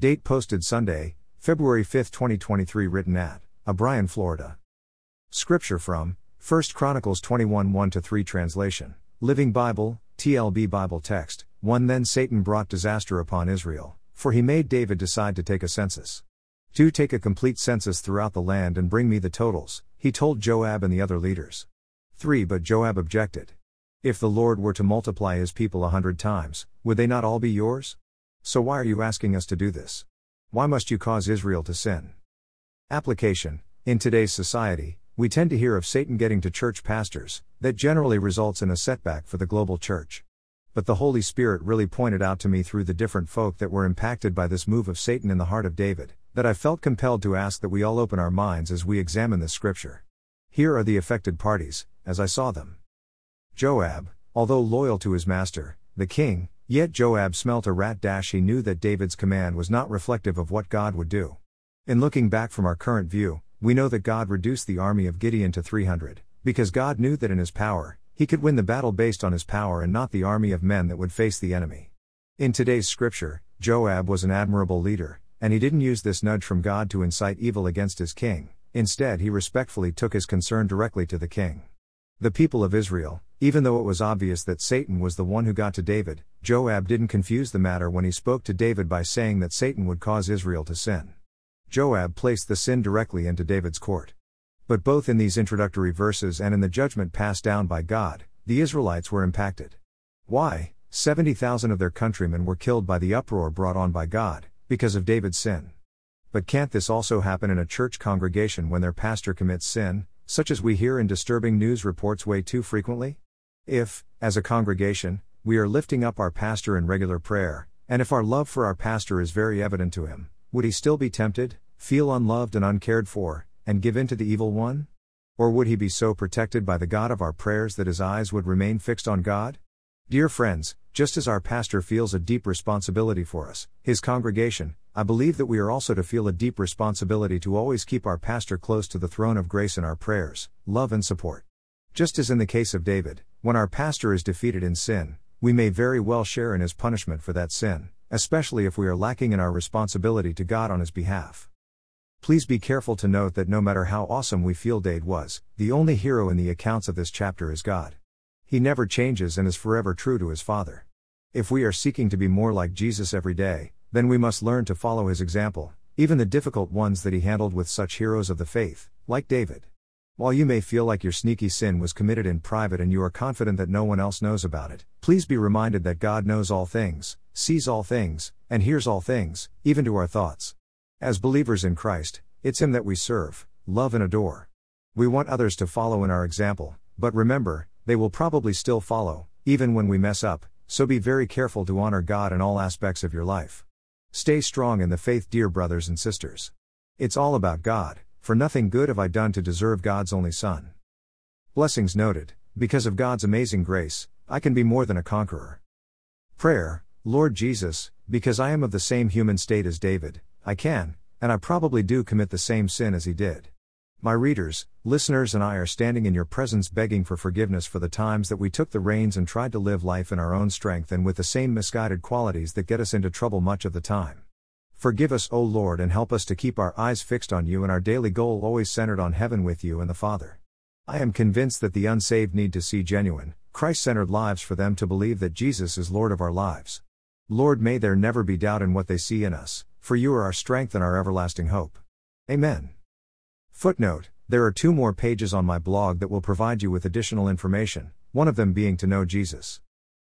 Date posted Sunday, February 5, 2023, written at O'Brien, Florida. Scripture from 1 Chronicles 21 1 3 translation, Living Bible, TLB Bible text. 1 Then Satan brought disaster upon Israel, for he made David decide to take a census. 2 Take a complete census throughout the land and bring me the totals, he told Joab and the other leaders. 3 But Joab objected. If the Lord were to multiply his people a hundred times, would they not all be yours? So why are you asking us to do this? Why must you cause Israel to sin? Application In today's society, we tend to hear of Satan getting to church pastors, that generally results in a setback for the global church. But the Holy Spirit really pointed out to me through the different folk that were impacted by this move of Satan in the heart of David, that I felt compelled to ask that we all open our minds as we examine this scripture. Here are the affected parties, as I saw them. Joab, although loyal to his master, the king, yet Joab smelt a rat dash he knew that David's command was not reflective of what God would do. In looking back from our current view, we know that God reduced the army of Gideon to 300, because God knew that in his power, he could win the battle based on his power and not the army of men that would face the enemy. In today's scripture, Joab was an admirable leader, and he didn't use this nudge from God to incite evil against his king, instead, he respectfully took his concern directly to the king. The people of Israel, even though it was obvious that Satan was the one who got to David, Joab didn't confuse the matter when he spoke to David by saying that Satan would cause Israel to sin. Joab placed the sin directly into David's court. But both in these introductory verses and in the judgment passed down by God, the Israelites were impacted. Why? 70,000 of their countrymen were killed by the uproar brought on by God, because of David's sin. But can't this also happen in a church congregation when their pastor commits sin, such as we hear in disturbing news reports way too frequently? If, as a congregation, we are lifting up our pastor in regular prayer, and if our love for our pastor is very evident to him, would he still be tempted, feel unloved and uncared for, and give in to the evil one? Or would he be so protected by the God of our prayers that his eyes would remain fixed on God? Dear friends, just as our pastor feels a deep responsibility for us, his congregation, I believe that we are also to feel a deep responsibility to always keep our pastor close to the throne of grace in our prayers, love, and support. Just as in the case of David, when our pastor is defeated in sin, we may very well share in his punishment for that sin, especially if we are lacking in our responsibility to God on his behalf. Please be careful to note that no matter how awesome we feel David was, the only hero in the accounts of this chapter is God. He never changes and is forever true to his Father. If we are seeking to be more like Jesus every day, then we must learn to follow his example, even the difficult ones that he handled with such heroes of the faith, like David. While you may feel like your sneaky sin was committed in private and you are confident that no one else knows about it, please be reminded that God knows all things, sees all things, and hears all things, even to our thoughts. As believers in Christ, it's Him that we serve, love, and adore. We want others to follow in our example, but remember, they will probably still follow, even when we mess up, so be very careful to honor God in all aspects of your life. Stay strong in the faith, dear brothers and sisters. It's all about God, for nothing good have I done to deserve God's only Son. Blessings noted, because of God's amazing grace, I can be more than a conqueror. Prayer, Lord Jesus, because I am of the same human state as David, I can, and I probably do commit the same sin as he did. My readers, listeners, and I are standing in your presence begging for forgiveness for the times that we took the reins and tried to live life in our own strength and with the same misguided qualities that get us into trouble much of the time. Forgive us, O Lord, and help us to keep our eyes fixed on you and our daily goal always centered on heaven with you and the Father. I am convinced that the unsaved need to see genuine, Christ centered lives for them to believe that Jesus is Lord of our lives. Lord, may there never be doubt in what they see in us, for you are our strength and our everlasting hope. Amen. Footnote There are two more pages on my blog that will provide you with additional information, one of them being to know Jesus.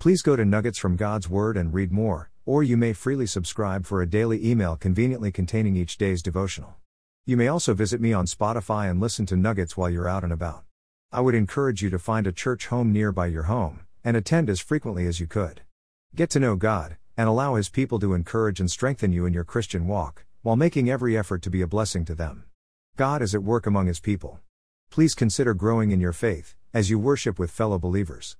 please go to Nuggets from God's Word and read more, or you may freely subscribe for a daily email conveniently containing each day's devotional. You may also visit me on Spotify and listen to Nuggets while you're out and about. I would encourage you to find a church home nearby your home, and attend as frequently as you could. Get to know God, and allow His people to encourage and strengthen you in your Christian walk, while making every effort to be a blessing to them. God is at work among His people. Please consider growing in your faith, as you worship with fellow believers.